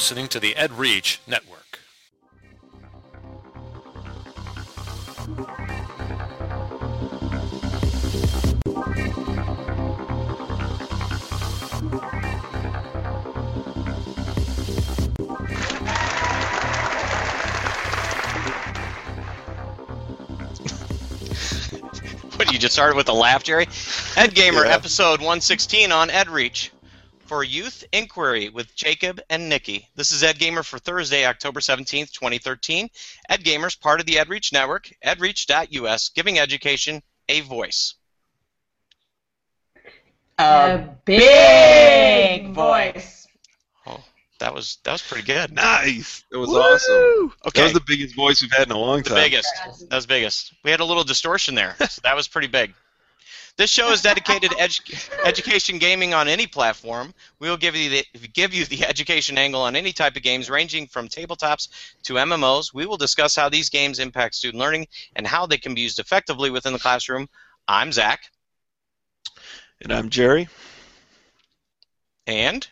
listening to the Ed Reach Network. What you just started with a laugh, Jerry? Ed Gamer, Yeah. episode 116 on Ed Reach for Youth Inquiry with Jacob and Nikki. This is Ed Gamer for Thursday, October 17th, 2013. Ed Gamer's part of the Ed Reach network, edreach.us, giving education a voice. A big voice. Oh, that was that was pretty good. Nice. That was Woo! awesome. That was the biggest voice we've had in a long the time. biggest. That was biggest. We had a little distortion there, so that was pretty big. This show is dedicated to edu- education gaming on any platform. We will give you the give you the education angle on any type of games, ranging from tabletops to MMOs. We will discuss how these games impact student learning and how they can be used effectively within the classroom. I'm Zach, And I'm Jerry. and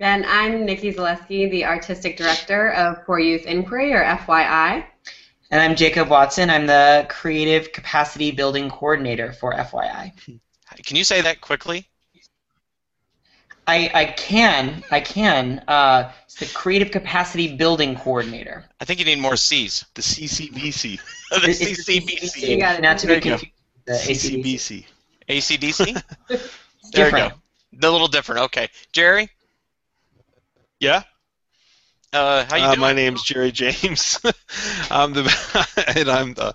And I'm Nikki Zaleski, the Artistic Director of For Youth Inquiry, or FYI. And I'm Jacob Watson. I'm the Creative Capacity Building Coordinator for FYI. can you say that quickly? I, I can, I can. Uh, it's the Creative Capacity Building Coordinator. I think you need more C's. The CCBC. the It's the CCBC. You got it. Not to There be you go. confused the ACBC. CCBC. ACDC? There we different. go. A little different. Okay, Jerry. Yeah. Uh, how you Uh, doing? my name's Jerry James. I'm the and I'm the.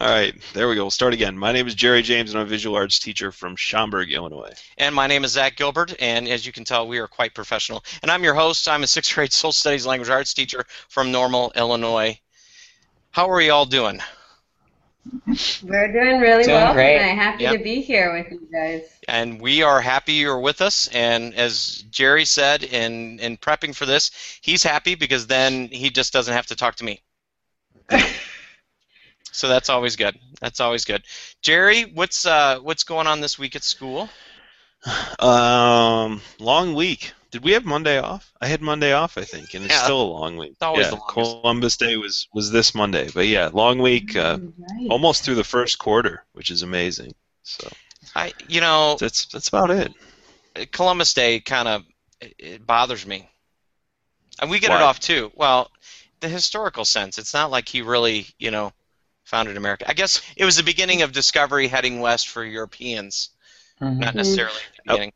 All right, there we go. We'll start again. My name is Jerry James, and I'm a visual arts teacher from Schaumburg, Illinois. And my name is Zach Gilbert, and as you can tell, we are quite professional. And I'm your host. I'm a sixth grade social studies language arts teacher from Normal, Illinois. How are we all doing? We're doing really Doing well great. tonight. Happy Yep. to be here with you guys. And we are happy you're with us. And as Jerry said in, in prepping for this, he's happy because then he just doesn't have to talk to me. so that's always good. That's always good. Jerry, what's uh, what's going on this week at school? Um, long week. Did we have Monday off? I had Monday off, I think, and it's Yeah. still a long week. It's always yeah, the longest. Columbus Day was was this Monday, but yeah, long week. Uh, Right. almost through the first quarter, which is amazing. So I, you know, that's that's about it. Columbus Day kind of it, it bothers me. And we get it off too. Well, the historical sense. It's not like he really, you know, founded America. I guess it was the beginning of discovery heading west for Europeans, Mhm. not necessarily the Oh.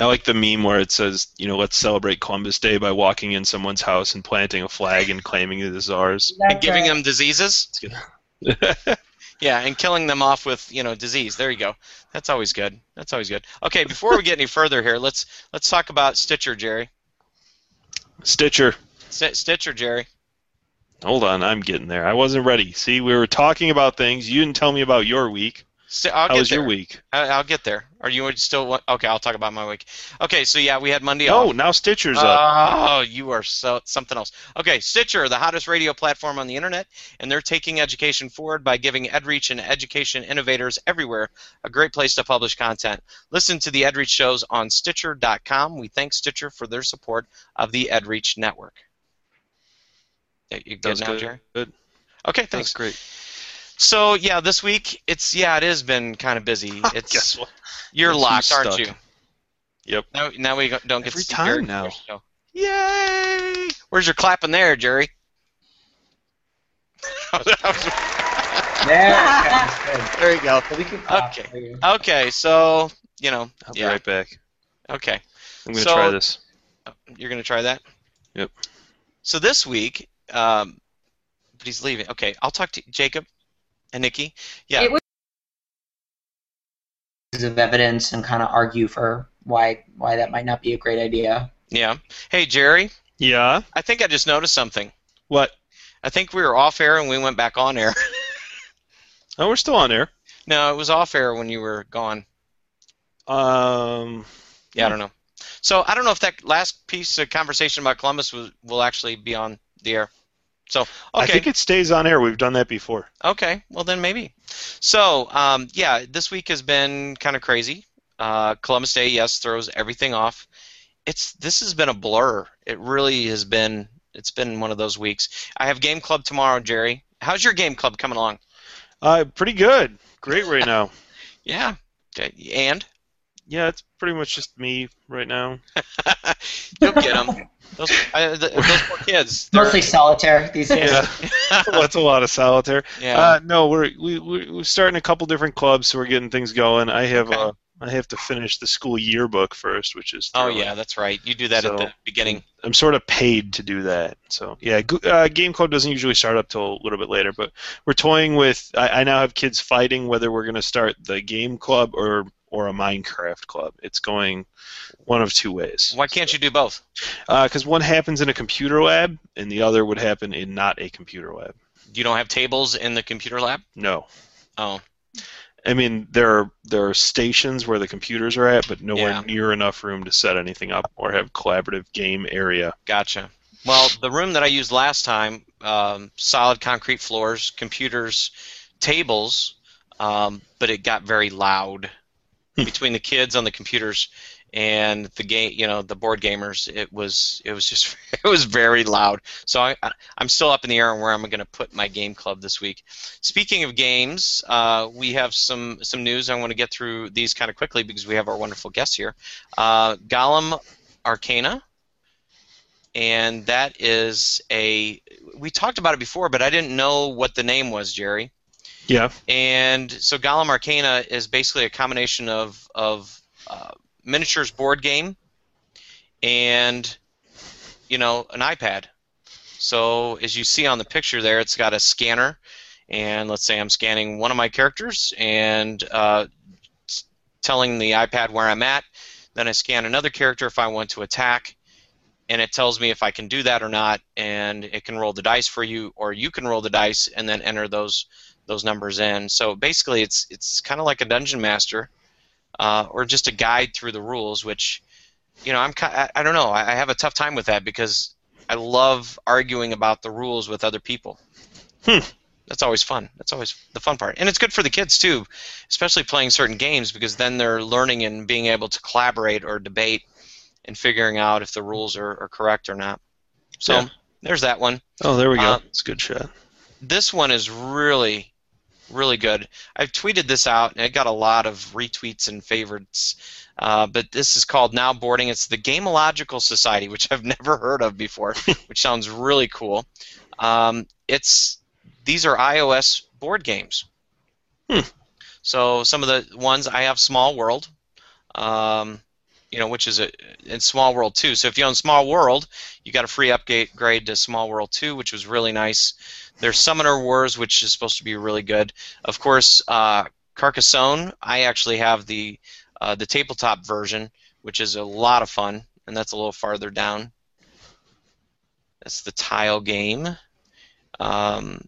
Beginning. I like the meme where it says, you know, let's celebrate Columbus Day by walking in someone's house and planting a flag and claiming it is ours. And giving right. them diseases. Yeah, and killing them off with, you know, disease. There you go. That's always good. That's always good. Okay, before we get any further here, let's let's talk about Stitcher, Jerry. Stitcher. St- Stitcher, Jerry. Hold on, I'm getting there. I wasn't ready. See, we were talking about things. You didn't tell me about your week. St- I'll How get was there. your week? I- I'll get there. Are you still okay? I'll talk about my week. Okay, so yeah, we had Monday No, off. now Stitcher's up. Oh, you are so something else. Okay, Stitcher, the hottest radio platform on the internet, and they're taking education forward by giving EdReach and education innovators everywhere a great place to publish content. Listen to the EdReach shows on Stitcher.com. We thank Stitcher for their support of the EdReach network. You good now, good. Jerry? Good. Okay, thanks. great. So yeah, this week it's yeah, it has been kind of busy. It's Guess what? you're Guess locked, aren't stuck? you? Yep. Now, now we don't get Every to time now. before the show. Yay! Where's your clapping there, Jerry? There, there you go. goes. Good. So we can Okay. you. Okay, so you know, I'll be right back. Okay, I'm gonna So- try this. you're gonna try that. Yep. So this week, um, but he's leaving. Okay, I'll talk to Jacob and Nikki. Yeah. It was Of evidence and kind of argue for why why that might not be a great idea. Yeah. Hey, Jerry. Yeah. I think I just noticed something. What? I think we were off air and we went back on air. Oh, we're still on air. no, it was off air when you were gone. Um. Yeah, I don't know. So I don't know if that last piece of conversation about Columbus will, will actually be on the air. So I think it stays on air. We've done that before. okay, well then maybe. So um, yeah, this week has been kind of crazy. Uh, Columbus Day, yes, throws everything off, it's this has been a blur. It really has been. It's been one of those weeks. I have game club tomorrow, Jerry. How's your game club coming along? Uh, pretty good. Great right now. Yeah. And Yeah, it's pretty much just me right now. you'll get them. Those, uh, th those poor kids. Mostly solitaire these days. Yeah, that's a lot of solitaire. Yeah. Uh, no, we're we, we- we're starting a couple different clubs, so we're getting things going. I have Okay. uh, I have to finish the school yearbook first, which is oh yeah, that's right. You do that So- at the beginning. I'm sort of paid to do that. So yeah, uh, game club doesn't usually start up till a little bit later, but we're toying with. I, I now have kids fighting whether we're going to start the game club or or a Minecraft club. It's going one of two ways. Why can't you do both? Because one happens in a computer lab, and the other would happen in not a computer lab. You don't have tables in the computer lab? No. Oh, I mean, there are there are stations where the computers are at, but nowhere Yeah. near enough room to set anything up or have collaborative game area. gotcha. Well, the room that I used last time, um, solid concrete floors, computers, tables, um, but it got very loud between the kids on the computers and the game, you know, the board gamers. It was it was just it was very loud. So I, I I'm still up in the air on where I'm going to put my game club this week. Speaking of games, uh, we have some some news. I want to get through these kind of quickly because we have our wonderful guests here. Uh, Golem Arcana, and that is a. We talked about it before, but I didn't know what the name was, Jerry. Yeah. And so Golem Arcana is basically a combination of of uh, miniatures board game and you know an iPad. So as you see on the picture there, it's got a scanner, and let's say I'm scanning one of my characters and uh, telling the iPad where I'm at. Then I scan another character if I want to attack, and it tells me if I can do that or not, and it can roll the dice for you, or you can roll the dice and then enter those those numbers in. So basically, it's it's kind of like a dungeon master, uh, or just a guide through the rules. Which, you know, I'm I, I don't know. I, I have a tough time with that because I love arguing about the rules with other people. Hmm. That's always fun. That's always the fun part, and it's good for the kids too, especially playing certain games because then they're learning and being able to collaborate or debate and figuring out if the rules are, are correct or not. So Yeah. there's that one Oh, there we go. Uh, it's a good shot. this one is really really good. I've tweeted this out and it got a lot of retweets and favorites uh, but this is called now boarding. It's the gameological society which i've never heard of before which sounds really cool. Um, it's these are ios board games. Hmm. so some of the ones i have small world um, you know which is a in small world 2 so if you own small world you got a free upgrade grade to small world 2 which was really nice there's Summoner Wars, which is supposed to be really good. Of course, uh, Carcassonne. I actually have the uh, the tabletop version, which is a lot of fun, and that's a little farther down. That's the tile game. Um,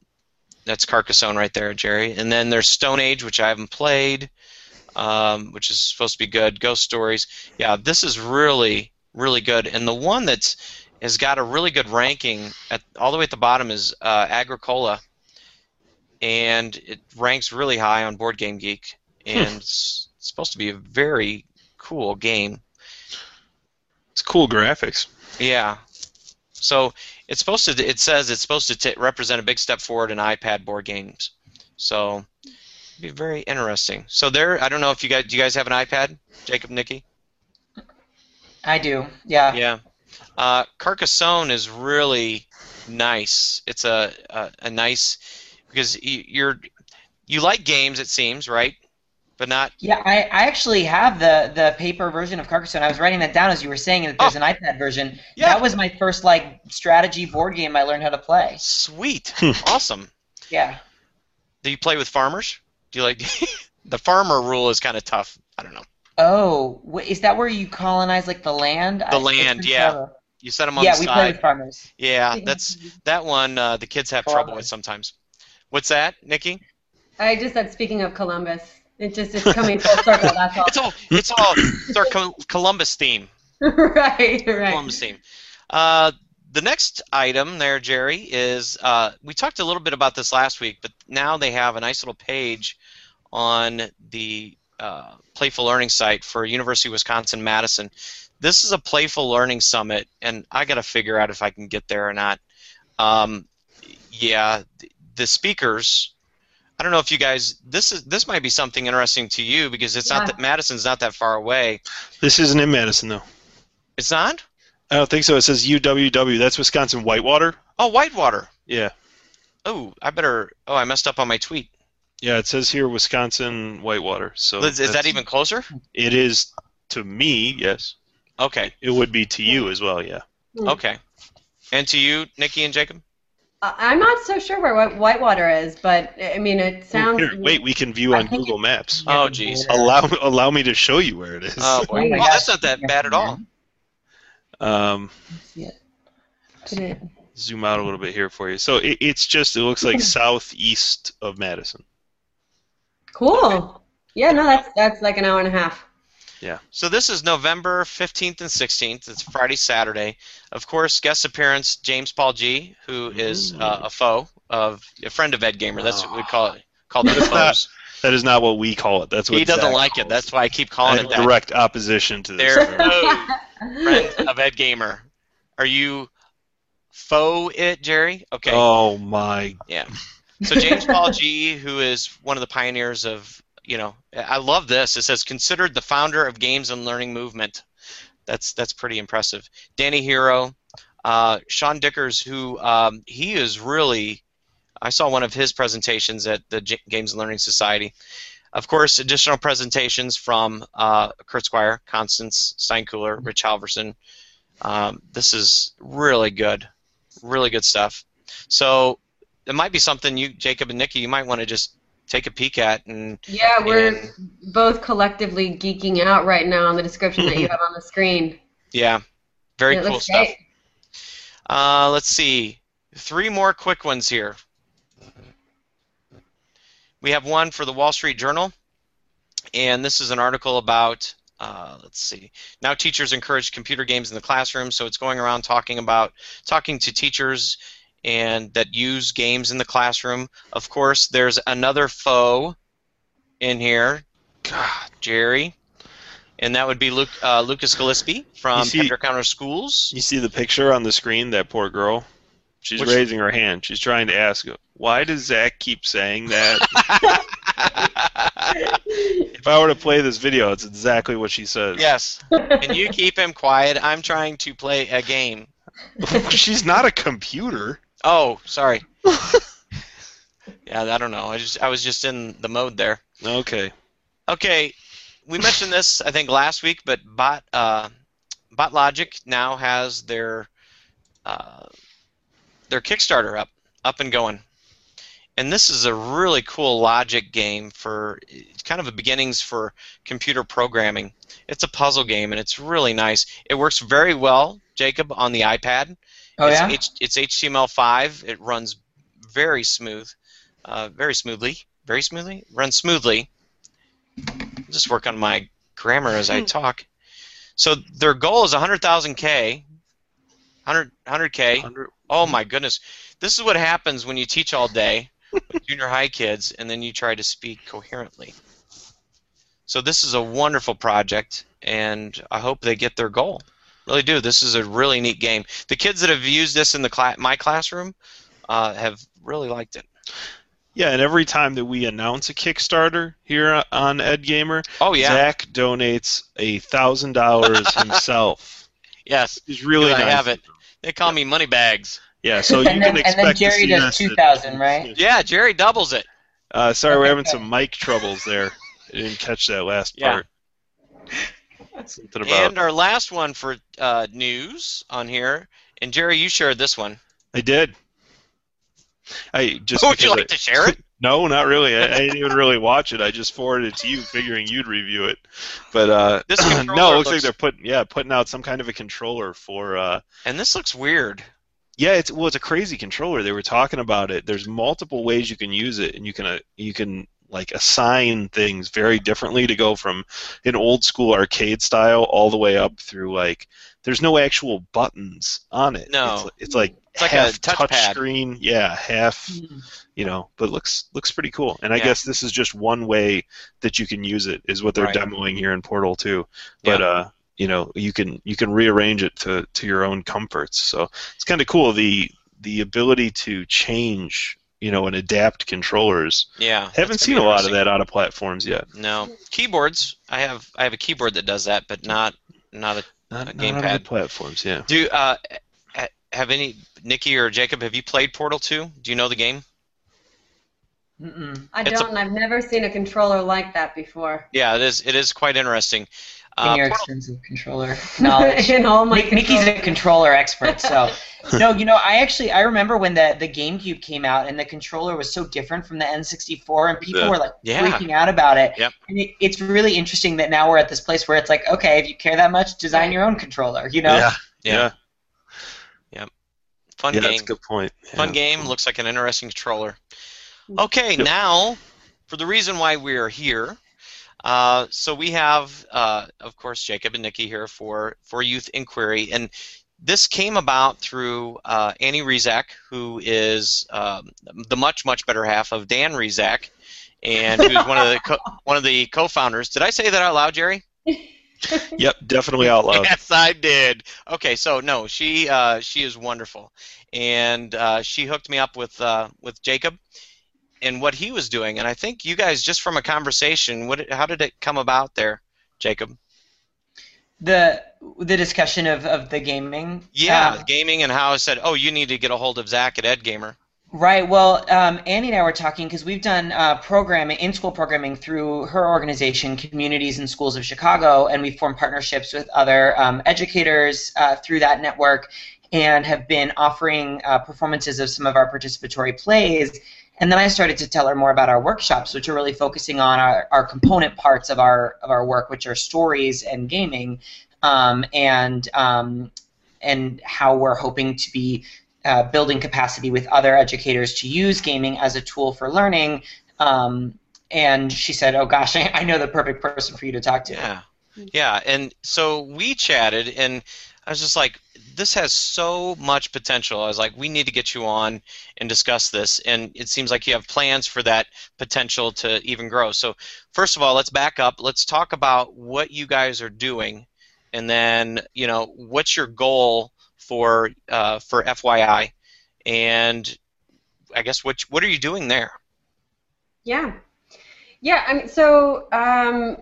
that's Carcassonne right there, Jerry. And then there's Stone Age, which I haven't played, um, which is supposed to be good. Ghost Stories. Yeah, this is really, really good. And the one that's has got a really good ranking at all the way at the bottom is uh, Agricola, and it ranks really high on Board Game Geek, and it's supposed to be a very cool game. It's cool graphics. Yeah. So it's supposed to. It says it's supposed to t- represent a big step forward in iPad board games. So be very interesting. So there. I don't know if you guys. Do you guys have an iPad, Jacob, Nikki? I do. Yeah. Yeah. Uh, Carcassonne is really nice. It's a a, a nice because you, you're you like games. It seems right, but not. Yeah, I, I actually have the, the paper version of Carcassonne. I was writing that down as you were saying that there's an iPad version. Yeah. That was my first like strategy board game I learned how to play. Sweet. Hmm. awesome. Yeah. Do you play with farmers? Do you like the farmer rule is kind of tough. I don't know. Oh, wh- is that where you colonize like the land? The I- land, yeah. clever. You set them on Yeah, the we play with farmers. Yeah, that's that one. Uh, the kids have trouble with sometimes. What's that, Nikki? I just said, speaking of Columbus, it just it's coming full circle. That's all. It's all it's all it's our Columbus theme. right, right. Columbus theme. Uh, the next item there, Jerry, is uh, we talked a little bit about this last week, but now they have a nice little page on the uh, Playful Learning site for University of Wisconsin Madison. This is a playful learning summit, and I got to figure out if I can get there or not. Um, yeah, the speakers. I don't know if you guys. This is this might be something interesting to you because it's not Yeah. that Madison's not that far away. This isn't in Madison though. It's not. I don't think so. It says UWW. That's Wisconsin Whitewater. Oh, Whitewater. Yeah. Oh, I better. Oh, I messed up on my tweet. Yeah, it says here Wisconsin Whitewater. So Liz, is that even closer? It is to me, yes. Okay. It would be to you as well, yeah. Okay. And to you, Nikki and Jacob. Uh, I'm not so sure where White- Whitewater is, but I mean, it sounds. Here, wait, we can view on Google Maps. Oh, jeez. Allow allow me to show you where it is. Oh boy. Oh my Well, that's not that bad at all. Um, See it. Could it- zoom out a little bit here for you. So it, it's just it looks like southeast of Madison. Cool. Yeah, no, that's that's like an hour and a half. Yeah. So this is November 15th and 16th. It's Friday, Saturday. Of course, guest appearance James Paul Gee, who is uh, a foe of a friend of Ed Gamer. That's what we call it. Called the It's foes. That is not what we call it. That's what He doesn't Zach like it. That's why I keep calling it that. direct opposition to this. They're term. foes, friend of Ed Gamer. Are you faux it, Jerry? Okay. Oh my! Yeah. So James Paul Gee, who is one of the pioneers of, you know, I love this. It says considered the founder of games and learning movement. That's that's pretty impressive. Dani Herro, uh, Seann Dikkers, who um, he is really. I saw one of his presentations at the Games and Learning Society. Of course, additional presentations from uh, Kurt Squire, Constance Steinkuehler, Rich Halverson. Um, this is really good, really good stuff. So it might be something you, Jacob and Nikki, you might want to just take a peek at. And Yeah, we're And- both collectively geeking out right now on the description that you have on the screen. yeah, very cool stuff. Uh, let's see, three more quick ones here. We have one for the Wall Street Journal, and this is an article about. Uh, let's see. Now teachers encourage computer games in the classroom, so it's going around talking about talking to teachers and that use games in the classroom. Of course, there's another foe in here, God, Jerry, and that would be Luke, uh, Lucas Gillespie from see- Pender County Schools. you see the picture on the screen? That poor girl. She's Which- raising her hand. She's trying to ask, why does Zach keep saying that? if I were to play this video, it's exactly what she says. yes. Can you keep him quiet? I'm trying to play a game. She's not a computer. Oh, sorry. yeah, I don't know. I just I was just in the mode there. Okay. Okay, we mentioned this I think last week, but Bot uh, BotLogic now has their uh, their Kickstarter up up and going, and this is a really cool logic game for kind of a beginnings for computer programming. It's a puzzle game and it's really nice. It works very well, Jacob, on the iPad. Oh it's, yeah. H- it's HTML5. It runs very smooth, uh, very smoothly, very smoothly. Runs smoothly. Just work on my grammar as I talk. So their goal is 100,000 K. 100 100K. 100. Oh my goodness. This is what happens when you teach all day with junior high kids and then you try to speak coherently. So this is a wonderful project and I hope they get their goal. Really do. This is a really neat game. The kids that have used this in the cla- my classroom uh, have really liked it. Yeah, and every time that we announce a Kickstarter here on Ed Gamer, Oh yeah. Zach donates a thousand dollars himself. Yes. He's really I have it. They call me Moneybags. Yeah, so you and, can then, expect and then to Jerry see does us two at- thousand, right? Yeah, Jerry doubles it. Uh, sorry, we're having good. some mic troubles there. I didn't catch that last Yeah. part. Something about And our last one for uh, news on here, and Jerry, you shared this one. I did. I just Would you like I- to share it? No, not really. I, I didn't even really watch it. I just forwarded it to you, figuring you'd review it. But uh, This no, it looks, like they're putting yeah putting out some kind of a controller for. Uh, And this looks weird. Yeah, it's well, it's a crazy controller. They were talking about it. There's multiple ways you can use it, and you can uh, you can like assign things very differently to go from an old school arcade style all the way up through like there's no actual buttons on it. No. it's, it's like It's like a half touchpad. screen. Yeah, half you know, but looks looks pretty cool. And I Yeah. guess this is just one way that you can use it is what they're Right. demoing here in Portal 2. But Yeah. uh you know you can you can rearrange it to, to your own comforts. So it's kind of cool the the ability to change you know and adapt controllers. Yeah. Haven't seen a lot of that out of platforms yet. No keyboards. I have I have a keyboard that does that, but not not a. Not, A not out gamepad. the platforms, yeah. Do uh, have any Nikki or Jacob? Have you played Portal 2? Do you know the game? Mm-mm. I It's don't. and I've never seen a controller like that before. Yeah, it is. It is quite interesting. In Uh, your Portal, extensive controller knowledge. In all my Nick, Nikki's a controller expert, so no, you know, I actually I remember when the the GameCube came out and the controller was so different from the N64, and people Yeah. were like Yeah. freaking out about it. Yep. And it, it's really interesting that now we're at this place where it's like, okay, if you care that much, design your own controller. You know? Yeah, yeah, yeah, fun yeah, game. that's a good point. Fun game. Looks like an interesting controller. Okay, Yep. now for the reason why we are here. Uh, so we have, uh, of course, Jacob and Nikki here for for Youth Inquiry, and this came about through uh, Annie Rezac, who is um, the much much better half of Dan Rezac, and who's one of the co- one of the co-founders. Did I say that out loud, Jerry? Yep, definitely out loud. Yes, I did. Okay, so no, she uh, she is wonderful, and uh, she hooked me up with uh, with Jacob and what he was doing, and I think you guys just from a conversation, what how did it come about there, Jacob? The the discussion of, of the gaming. Yeah, um, gaming and how I said, oh, you need to get a hold of Zach at EdGamer. Right. Well, um, Annie and I were talking because we've done uh, programming, in-school programming through her organization, Communities In Schools of Chicago, and we've formed partnerships with other um, educators uh, through that network, and have been offering uh, performances of some of our participatory plays. And then I started to tell her more about our workshops, which are really focusing on our, our component parts of our of our work, which are stories and gaming, um, and um, and how we're hoping to be uh, building capacity with other educators to use gaming as a tool for learning. Um, and she said, "Oh gosh, I, I know the perfect person for you to talk to." Yeah, yeah, and so we chatted, and I was just like, this has so much potential. I was like, we need to get you on and discuss this, and it seems like you have plans for that potential to even grow. So, first of all, let's back up. Let's talk about what you guys are doing, and then you know, what's your goal for uh, for FYI, and I guess what what are you doing there? Yeah. Yeah, I mean, so um,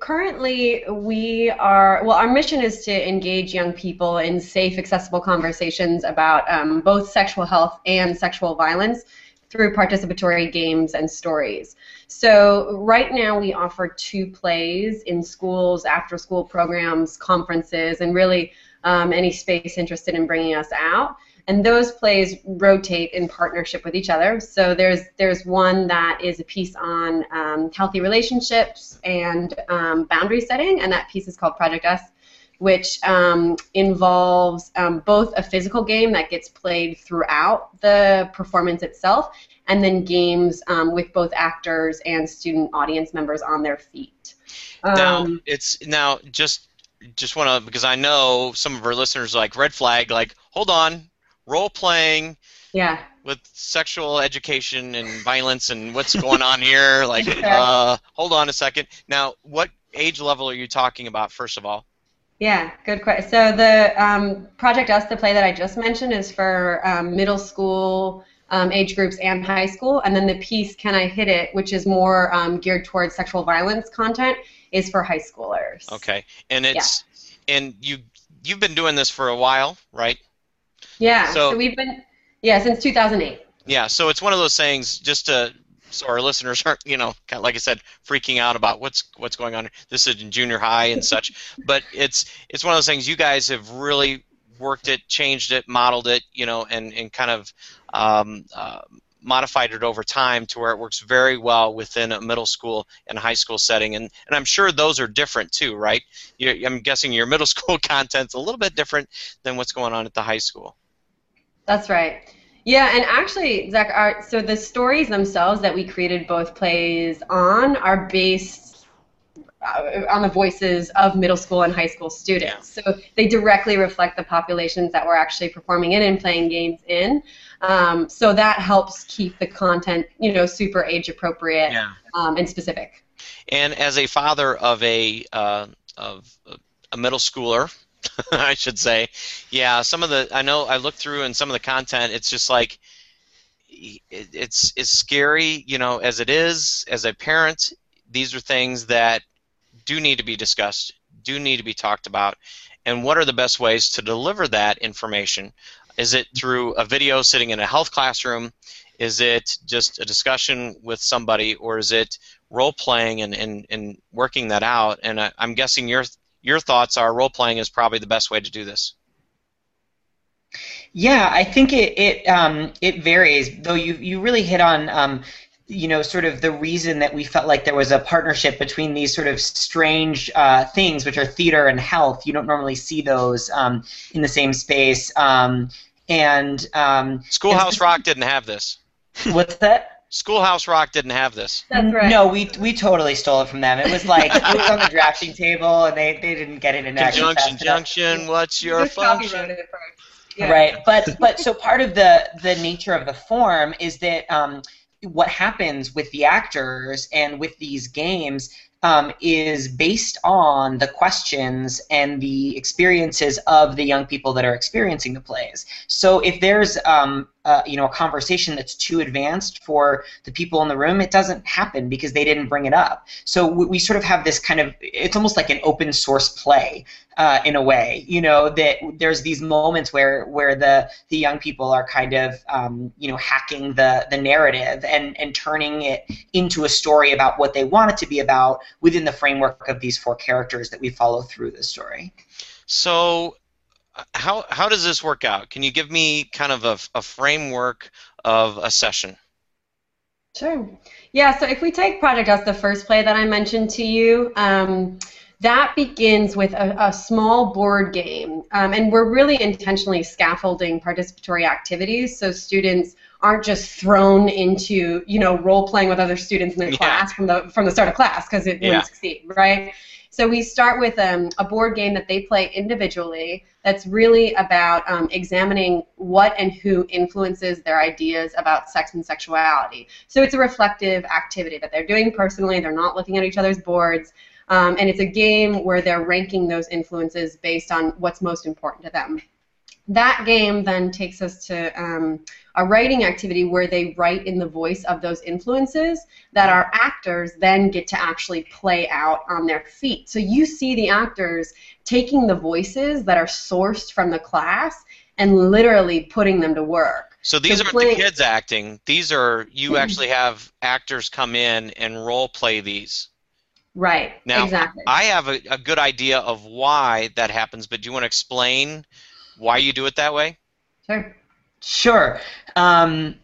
currently we are, well, our mission is to engage young people in safe, accessible conversations about um, both sexual health and sexual violence through participatory games and stories. So right now we offer two plays in schools, after school programs, conferences, and really um, any space interested in bringing us out and those plays rotate in partnership with each other. So there's there's one that is a piece on um, healthy relationships and um, boundary setting, and that piece is called Project Us, which um, involves um, both a physical game that gets played throughout the performance itself, and then games um, with both actors and student audience members on their feet. now Um, it's now just just want to because I know some of our listeners are like red flag like hold on role playing yeah. with sexual education and violence and what's going on here like uh, hold on a second now what age level are you talking about first of all Yeah, good question. So the um, Project Us, the play that I just mentioned, is for um, middle school um, age groups and high school, and then the piece "Can I Hit It," which is more um, geared towards sexual violence content, is for high schoolers. okay and it's and you you've been doing this for a while right Yeah. So- So, we've been yeah since 2008. Yeah, so it's one of those things just to so our listeners aren't, you know, kind of like I said, freaking out about what's what's going on. This is in junior high and such, but it's it's one of those things you guys have really worked it, changed it, modeled it, you know, and and kind of um, uh, modified it over time to where it works very well within a middle school and high school setting, and and I'm sure those are different too, right? you I'm guessing your middle school content's a little bit different than what's going on at the high school. That's right. Yeah, and actually, Zach, our, so the stories themselves that we created both plays on are based uh, on the voices of middle school and high school students. So they directly reflect the populations that we're actually performing in and playing games in. Um, so that helps keep the content, you know, super age appropriate Yeah. um, and specific. And as a father of a uh, of a middle schooler, I should say, yeah, some of the I know I looked through and some of the content. It's just like it, it's it's scary, you know, as it is. As a parent, these are things that do need to be discussed, do need to be talked about, and what are the best ways to deliver that information? Is it through a video sitting in a health classroom? Is it just a discussion with somebody, or is it role playing and, and, and working that out? And I, I'm guessing your your thoughts are role playing is probably the best way to do this. Yeah, I think it it um, it varies. Though you you really hit on um, you know sort of the reason that we felt like there was a partnership between these sort of strange uh, things, which are theater and health. You don't normally see those um, in the same space. Um, and um, Schoolhouse and, Rock didn't have this. What's that? Schoolhouse Rock didn't have this. That's right. No, we we totally stole it from them. It was like it was on the drafting table, and they, they didn't get it in action Conjunction, fast enough. junction. What's your Just function? Yeah. Right, but but so part of the the nature of the form is that um, what happens with the actors and with these games um, is based on the questions and the experiences of the young people that are experiencing the plays. So if there's um, uh, you know a conversation that's too advanced for the people in the room, it doesn't happen because they didn't bring it up. So we, we sort of have this kind of it's almost like an open source play uh, in a way. You know that there's these moments where where the the young people are kind of um, you know hacking the the narrative and and turning it into a story about what they want it to be about within the framework of these four characters that we follow through the story. So, how how does this work out? Can you give me kind of a, a framework of a session? Sure. Yeah, so if we take Project Us, the first play that I mentioned to you, um, that begins with a, a small board game. Um, and we're really intentionally scaffolding participatory activities so students aren't just thrown into, you know, role playing with other students in the Yeah. class from the from the start of class because it Yeah. wouldn't succeed, right? So we start with um, a board game that they play individually that's really about um, examining what and who influences their ideas about sex and sexuality. So it's a reflective activity that they're doing personally. They're not looking at each other's boards. Um, and it's a game where they're ranking those influences based on what's most important to them. That game then takes us to um, a writing activity where they write in the voice of those influences that our actors then get to actually play out on their feet. So you see the actors taking the voices that are sourced from the class and literally putting them to work. So these So aren't the kids acting. These are you actually have actors come in and role play these. Right. Now, exactly. I have a, a good idea of why that happens, but do you want to explain why you do it that way? sure. Sure. Um,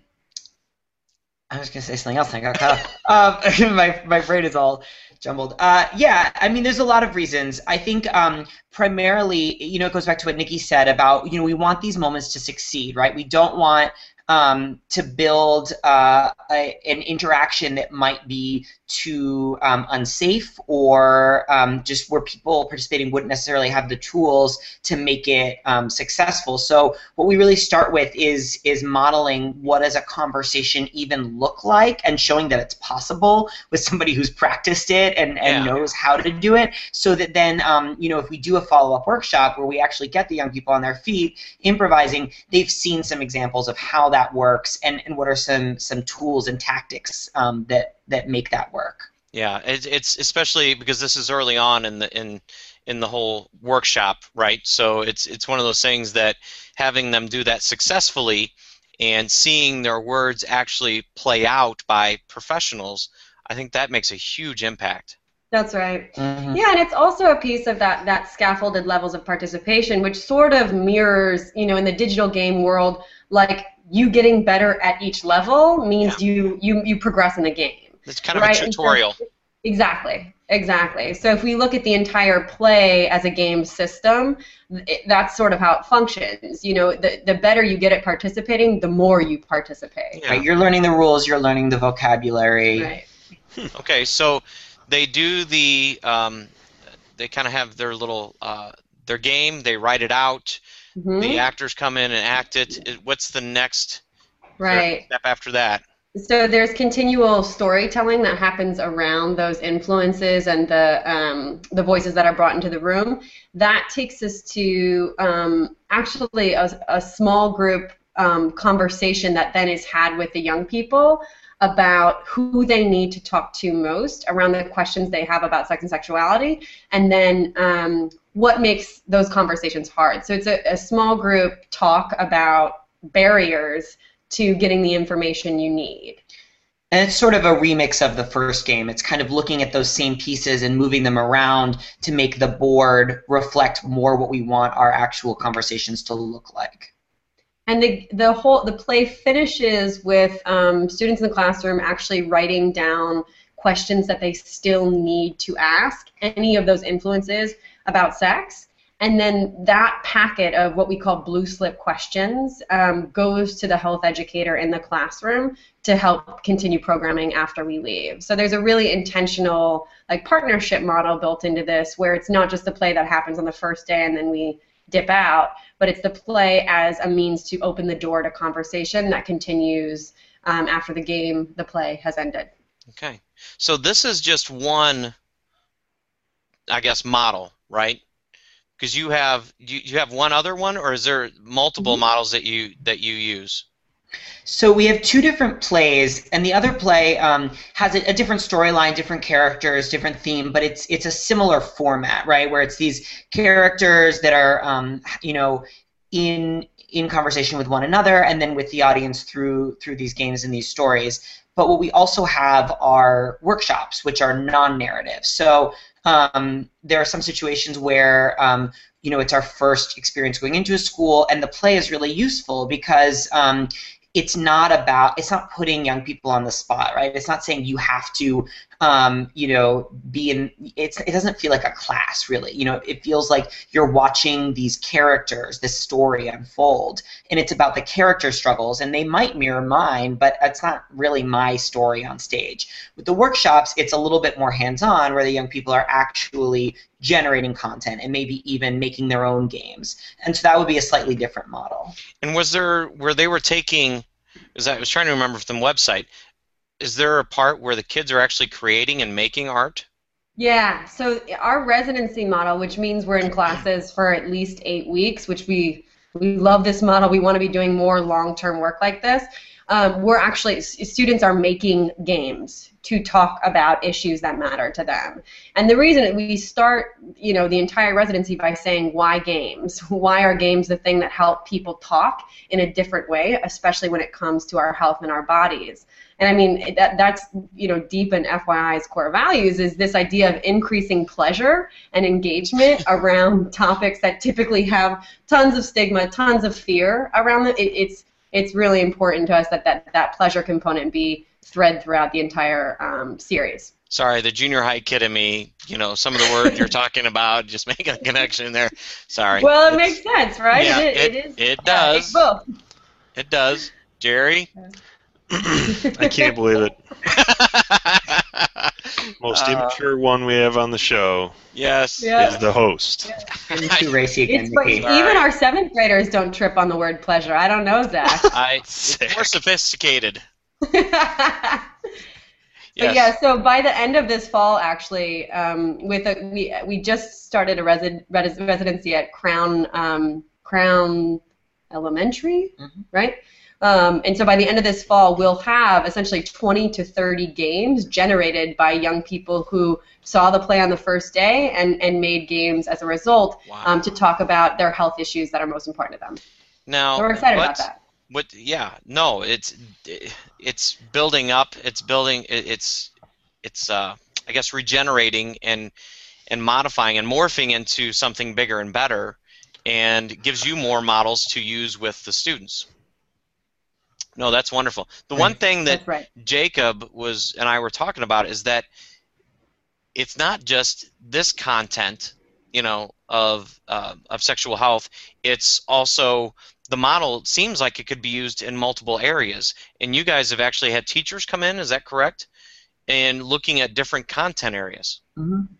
I was going to say something else and I got off. Um, my, my brain is all jumbled. Uh, yeah, I mean, there's a lot of reasons. I think um, primarily, you know, it goes back to what Nikki said about, you know, we want these moments to succeed, right? We don't want um, to build uh, a, an interaction that might be too um, unsafe or um, just where people participating wouldn't necessarily have the tools to make it um, successful. So what we really start with is is modeling what does a conversation even look like and showing that it's possible with somebody who's practiced it and, and Yeah. knows how to do it so that then um, you know if we do a follow-up workshop where we actually get the young people on their feet improvising they've seen some examples of how that works and, and what are some some tools and tactics um, that that make that work Yeah, it's, it's especially because this is early on in the in in the whole workshop, right? So it's it's one of those things that having them do that successfully and seeing their words actually play out by professionals, I think that makes a huge impact. That's right. Mhm. Yeah, and it's also a piece of that that scaffolded levels of participation, which sort of mirrors, you know, in the digital game world, like you getting better at each level means you you you progress in the game. It's kind of Right, a and so- tutorial. Exactly. Exactly. So if we look at the entire play as a game system, it, that's sort of how it functions. You know, the the better you get at participating, the more you participate. Yeah. Right, you're learning the rules you're learning the vocabulary Right. Okay, so they do the um, they kind of have their little uh, their game. They write it out. Mhm. The actors come in and act it. It- What's the next Right. step after that? So there's continual storytelling that happens around those influences and the um, the voices that are brought into the room. That takes us to um, actually a, a, small group um, conversation that then is had with the young people about who they need to talk to most around the questions they have about sex and sexuality, and then um, what makes those conversations hard. So it's a, a small group talk about barriers to getting the information you need. And it's sort of a remix of the first game. It's kind of looking at those same pieces and moving them around to make the board reflect more what we want our actual conversations to look like. And the, the whole the play finishes with um, students in the classroom actually writing down questions that they still need to ask any of those influences about sex and then that packet of what we call blue slip questions um, goes to the health educator in the classroom to help continue programming after we leave. So there's a really intentional like partnership model built into this where it's not just the play that happens on the first day and then we dip out, but it's the play as a means to open the door to conversation that continues um, after the game, the play has ended. Okay. So this is just one, I guess, model, right? Because you have you, you have one other one or is there multiple mm-hmm. models that you that you use so we have two different plays, and the other play um, has a, a different storyline, different characters, different theme, but it's it's a similar format, right? Where it's these characters that are, um, you know, in in conversation with one another, and then with the audience through through these games and these stories. But what we also have are workshops, which are non-narrative. So um, there are some situations where um, you know it's our first experience going into a school, and the play is really useful because um, it's not about it's not putting young people on the spot right? It's not saying you have to um, you know be in it's it doesn't feel like a class really you know it feels like you're watching these characters this story unfold and it's about the character struggles and they might mirror mine but it's not really my story on stage with the workshops it's a little bit more hands-on where the young people are actually generating content and maybe even making their own games. And so that would be a slightly different model. And was there where they were taking as I was trying to remember from the website, is there a part where the kids are actually creating and making art? Yeah, so our residency model, which means we're in classes for at least eight weeks, which we we love this model. We want to be doing more long-term work like this. Um, we're actually students are making games to talk about issues that matter to them. And the reason we start, you know, the entire residency by saying why games? Why are games the thing that help people talk in a different way, especially when it comes to our health and our bodies? And I mean that that's you know deep in FYI's core values is this idea of increasing pleasure and engagement around topics that typically have tons of stigma, tons of fear around them. It, it's it's really important to us that that, that pleasure component be thread throughout the entire um, series. Sorry, the junior high kid in me, you know, some of the words you're talking about, just making a connection there. Sorry. Well, it makes sense, right? Yeah, it, it, it, is, it does. Yeah, it does. Jerry? I can't believe it. Most uh, immature one we have on the show. Yes. Is the host. Yeah. too racy again. even right. our seventh graders don't trip on the word pleasure. I don't know, Zach. I, it's more sophisticated. yes. But yeah, so by the end of this fall, actually, um, with a, we we just started a resi- res- residency at Crown um, Crown Elementary, mm-hmm. right? Um, and so by the end of this fall, we'll have essentially 20 to 30 games generated by young people who saw the play on the first day and, and made games as a result wow. um, to talk about their health issues that are most important to them. Now, so we're excited about that. What? Yeah, no, it's it's building up. It's building. It's it's uh, I guess regenerating and and modifying and morphing into something bigger and better, and gives you more models to use with the students. No, that's wonderful. The one thing that right. Jacob was and I were talking about is that it's not just this content, you know, of uh, of sexual health. It's also the model seems like it could be used in multiple areas. And you guys have actually had teachers come in, is that correct? And looking at different content areas. Mm-hmm.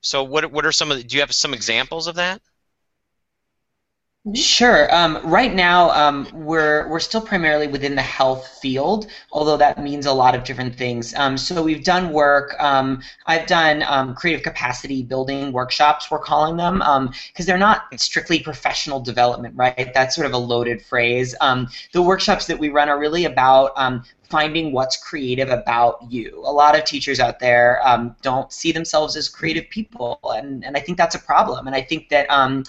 So what what are some of the, do you have some examples of that? Sure. Um, right now, um, we're we're still primarily within the health field, although that means a lot of different things. Um, so we've done work. Um, I've done um, creative capacity building workshops. We're calling them because um, they're not strictly professional development, right? That's sort of a loaded phrase. the workshops that we run are really about finding what's creative about you. A lot of teachers out there um, don't see themselves as creative people, and, and I think that's a problem. And I think that um,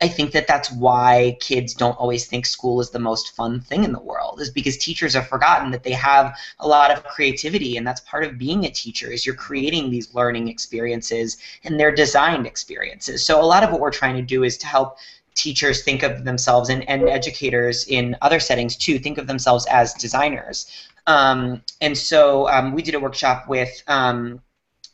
I think that that's why kids don't always think school is the most fun thing in the world is because teachers have forgotten that they have a lot of creativity and that's part of being a teacher is you're creating these learning experiences and they're designed experiences. So a lot of what we're trying to do is to help teachers think of themselves and, and educators in other settings too think of themselves as designers. Um, and so um, we did a workshop with um,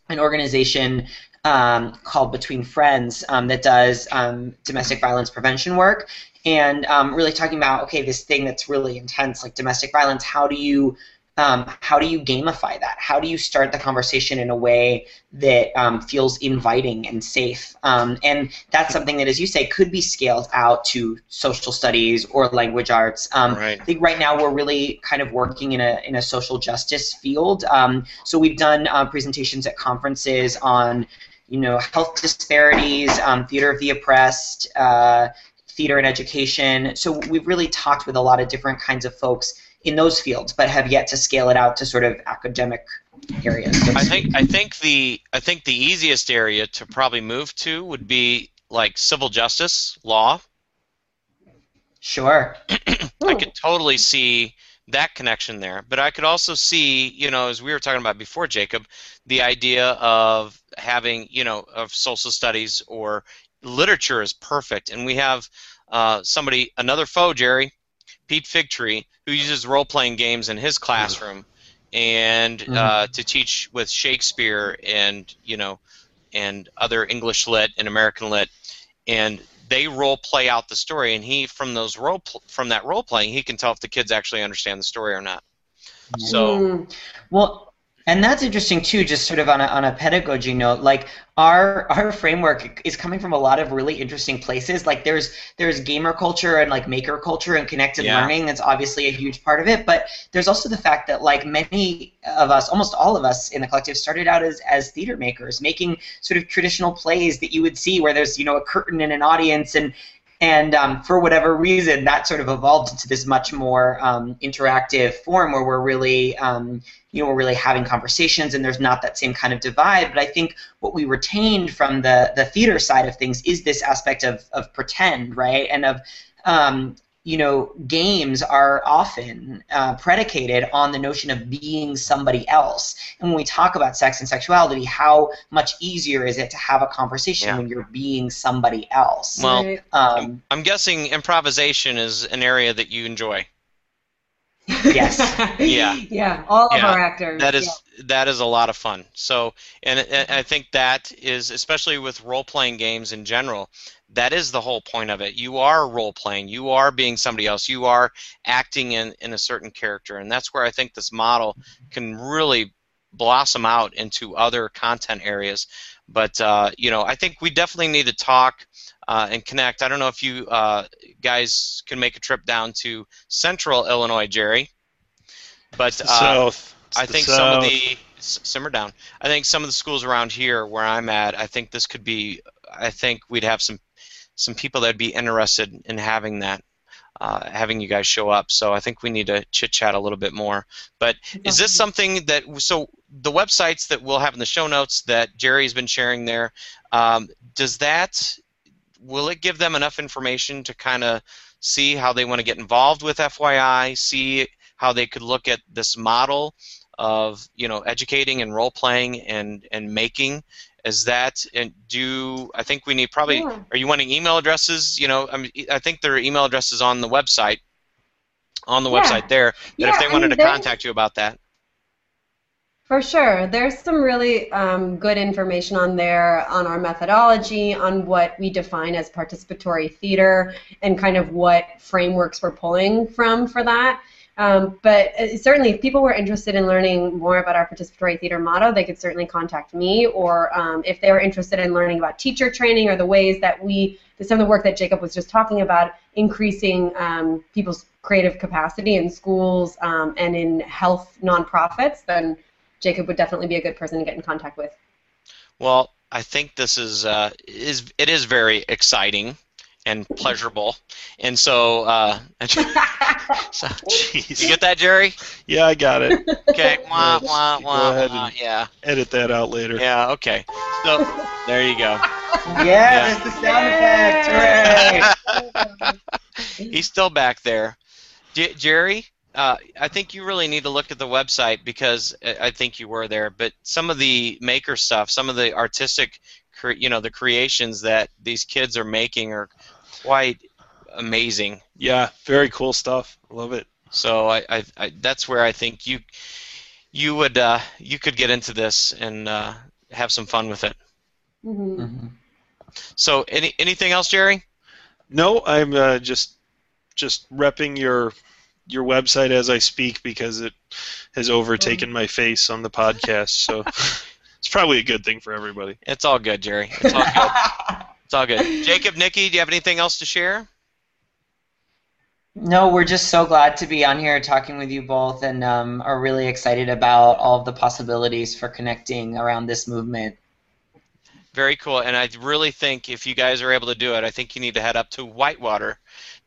an organization um, called Between Friends um, that does um, domestic violence prevention work, and um, really talking about okay, this thing that's really intense, like domestic violence. How do you um, how do you gamify that? How do you start the conversation in a way that um, feels inviting and safe? Um, and that's something that, as you say, could be scaled out to social studies or language arts. Um, right. I think right now we're really kind of working in a in a social justice field. Um, so we've done uh, presentations at conferences on you know, health disparities, um, theater of the oppressed, uh, theater and education. So we've really talked with a lot of different kinds of folks in those fields, but have yet to scale it out to sort of academic areas. I think I think the I think the easiest area to probably move to would be like civil justice law. Sure. I could totally see that connection there. But I could also see, you know, as we were talking about before, Jacob, the idea of having, you know, of social studies or literature is perfect. And we have uh, somebody, another foe, Jerry, Pete Figtree, who uses role playing games in his classroom and mm-hmm. uh, to teach with Shakespeare and, you know, and other English lit and American lit. And they role play out the story, and he from those role pl- from that role playing, he can tell if the kids actually understand the story or not. So, mm. well, and that's interesting too just sort of on a, on a pedagogy note like our our framework is coming from a lot of really interesting places like there's there's gamer culture and like maker culture and connected yeah. learning that's obviously a huge part of it but there's also the fact that like many of us almost all of us in the collective started out as as theater makers making sort of traditional plays that you would see where there's you know a curtain and an audience and and um, for whatever reason, that sort of evolved into this much more um, interactive form where we're really, um, you know, we're really having conversations, and there's not that same kind of divide. But I think what we retained from the the theater side of things is this aspect of of pretend, right, and of um, you know, games are often uh, predicated on the notion of being somebody else. And when we talk about sex and sexuality, how much easier is it to have a conversation yeah. when you're being somebody else? Well, um, I'm guessing improvisation is an area that you enjoy. Yes. yeah. Yeah. All of our actors. That is yeah. that is a lot of fun. So, and, and I think that is especially with role playing games in general that is the whole point of it. You are role playing. You are being somebody else. You are acting in, in a certain character. And that's where I think this model can really blossom out into other content areas. But, uh, you know, I think we definitely need to talk uh, and connect. I don't know if you uh, guys can make a trip down to central Illinois, Jerry. But uh, south. I think south. some of the simmer down. I think some of the schools around here where I'm at, I think this could be I think we'd have some some people that'd be interested in having that, uh, having you guys show up. So I think we need to chit chat a little bit more. But is this something that so the websites that we'll have in the show notes that Jerry's been sharing there? Um, does that will it give them enough information to kind of see how they want to get involved with FYI, see how they could look at this model of you know educating and role playing and and making is that and do I think we need probably yeah. are you wanting email addresses you know I mean I think there are email addresses on the website on the yeah. website there that yeah, if they wanted to contact you about that for sure there's some really um, good information on there on our methodology on what we define as participatory theater and kind of what frameworks we're pulling from for that um, but uh, certainly, if people were interested in learning more about our participatory theater motto, they could certainly contact me. Or um, if they were interested in learning about teacher training or the ways that we, some of the work that Jacob was just talking about, increasing um, people's creative capacity in schools um, and in health nonprofits, then Jacob would definitely be a good person to get in contact with. Well, I think this is uh, is it is very exciting and pleasurable, and so, uh, so Jeez. you get that, Jerry? Yeah, I got it. Okay, wah Yes. wah Go wah ahead wah. and- Yeah, Edit that out later. yeah. Okay. So there you go. Yeah, there's the sound effect. Hooray! He's still back there. J- Jerry, uh, I think you really need to look at the website because I I think you were there. But some of the maker stuff, some of the artistic, cre- you know, the creations that these kids are making are quite amazing. Yeah, very cool stuff. Love it. So I, I, I that's where I think you you would uh, you could get into this and uh, have some fun with it. Mhm. Mhm. So any anything else, Jerry? No, I'm uh, just just repping your your website as I speak because it has overtaken my face on the podcast. So it's probably a good thing for everybody. It's all good, Jerry. It's all good. it's all good. Jacob, Nikki, do you have anything else to share? No, we're just so glad to be on here talking with you both and um, are really excited about all of the possibilities for connecting around this movement. Very cool. And I really think if you guys are able to do it, I think you need to head up to Whitewater,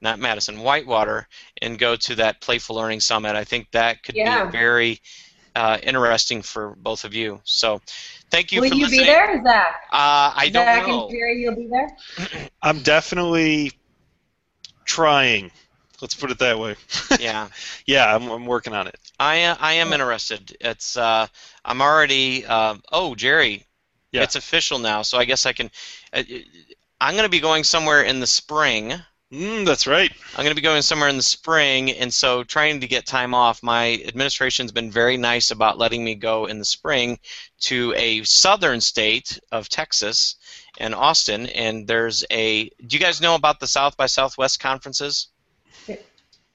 not Madison, Whitewater, and go to that Playful Learning Summit. I think that could Yeah. be very uh, interesting for both of you. So thank you Will for you listening. be there, Zach? Uh, I don't Zach know. and Jerry, you'll be there. I'm definitely trying. Let's put it that way. yeah. Yeah, I'm, I'm working on it. I, uh, I am interested. It's uh, I'm already. Uh, oh, Jerry, Yeah. it's official now. So I guess I can. Uh, I'm going to be going somewhere in the spring. Mm, that's right. I'm going to be going somewhere in the spring, and so trying to get time off. My administration's been very nice about letting me go in the spring to a southern state of Texas and Austin. And there's a. Do you guys know about the South by Southwest conferences?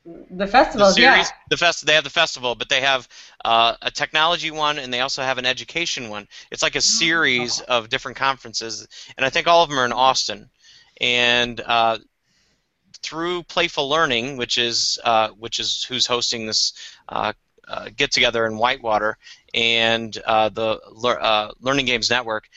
The the festivals, yeah. series, the fest, they have the festival, but they have uh, a technology one and they also have an education one. It's like a series of different conferences, and I think all of them are in Austin. And uh, through Playful Learning, which is uh, which is who's hosting this uh, uh, get together in Whitewater, and uh, the uh, Learning Games Network.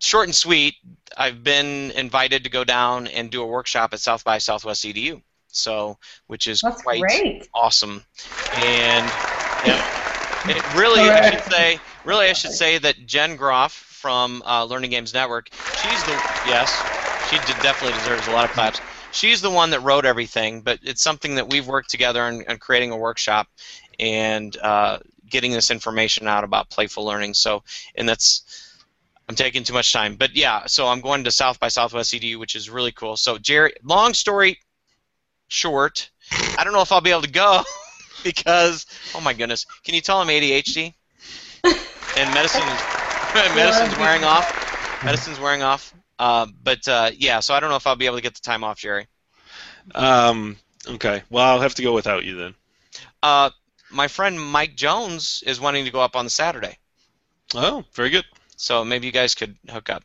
Short and sweet, I've been invited to go down and do a workshop at South by Southwest EDU. So, which is That's quite great. awesome. And yeah, it really, I should say, really, I should say that Jen Groff from uh, Learning Games Network, she's the yes, she did, definitely deserves a lot of claps. She's the one that wrote everything, but it's something that we've worked together on, on creating a workshop and uh, getting this information out about playful learning. So, and that's. I'm taking too much time, but yeah. So I'm going to South by Southwest EDU, which is really cool. So Jerry, long story short, I don't know if I'll be able to go because oh my goodness, can you tell I'm ADHD? And medicine, medicine's wearing off. Medicine's wearing off. Uh, but uh, yeah, so I don't know if I'll be able to get the time off, Jerry. Um, okay. Well, I'll have to go without you then. Uh, my friend Mike Jones is wanting to go up on the Saturday, Oh, very good. so maybe you guys could hook up.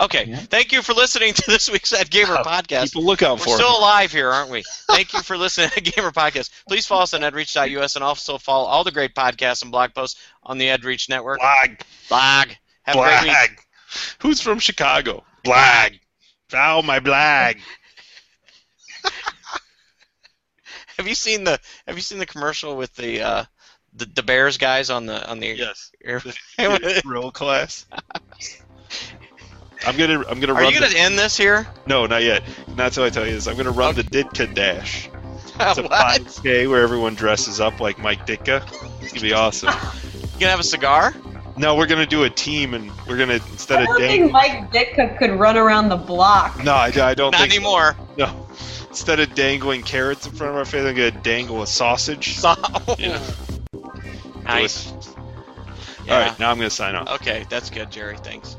Okay, Yeah. thank you for listening to this week's Ed Gamer podcast. Keep a lookout We're for still it. alive here, aren't we? Thank you for listening to Gamer Podcast. Please follow us on edreach.us and also follow all the great podcasts and blog posts on the EdReach Network. Blog. Blog. Have a great week. Who's from Chicago? Blag. Foul my blag. Have you seen the Have you seen the commercial with the uh, the, the Bears guys on the on the Yes. Are Real class. I'm gonna I'm gonna run. Are you going the, to end this here? no, not yet. Not till I tell you this. I'm gonna run the Ditka Dash. It's a what? 5K where everyone dresses up like Mike Ditka. It's gonna be awesome. You gonna have a cigar? No, we're gonna do a team, and we're gonna instead I of don't dang. think Mike Ditka could run around the block. No, I, I don't Not think so. anymore. No. Instead of dangling carrots in front of our face, I'm gonna dangle a sausage. So- Yeah. nice. All Yeah. right, now I'm gonna sign off. Okay, that's good, Jerry. Thanks.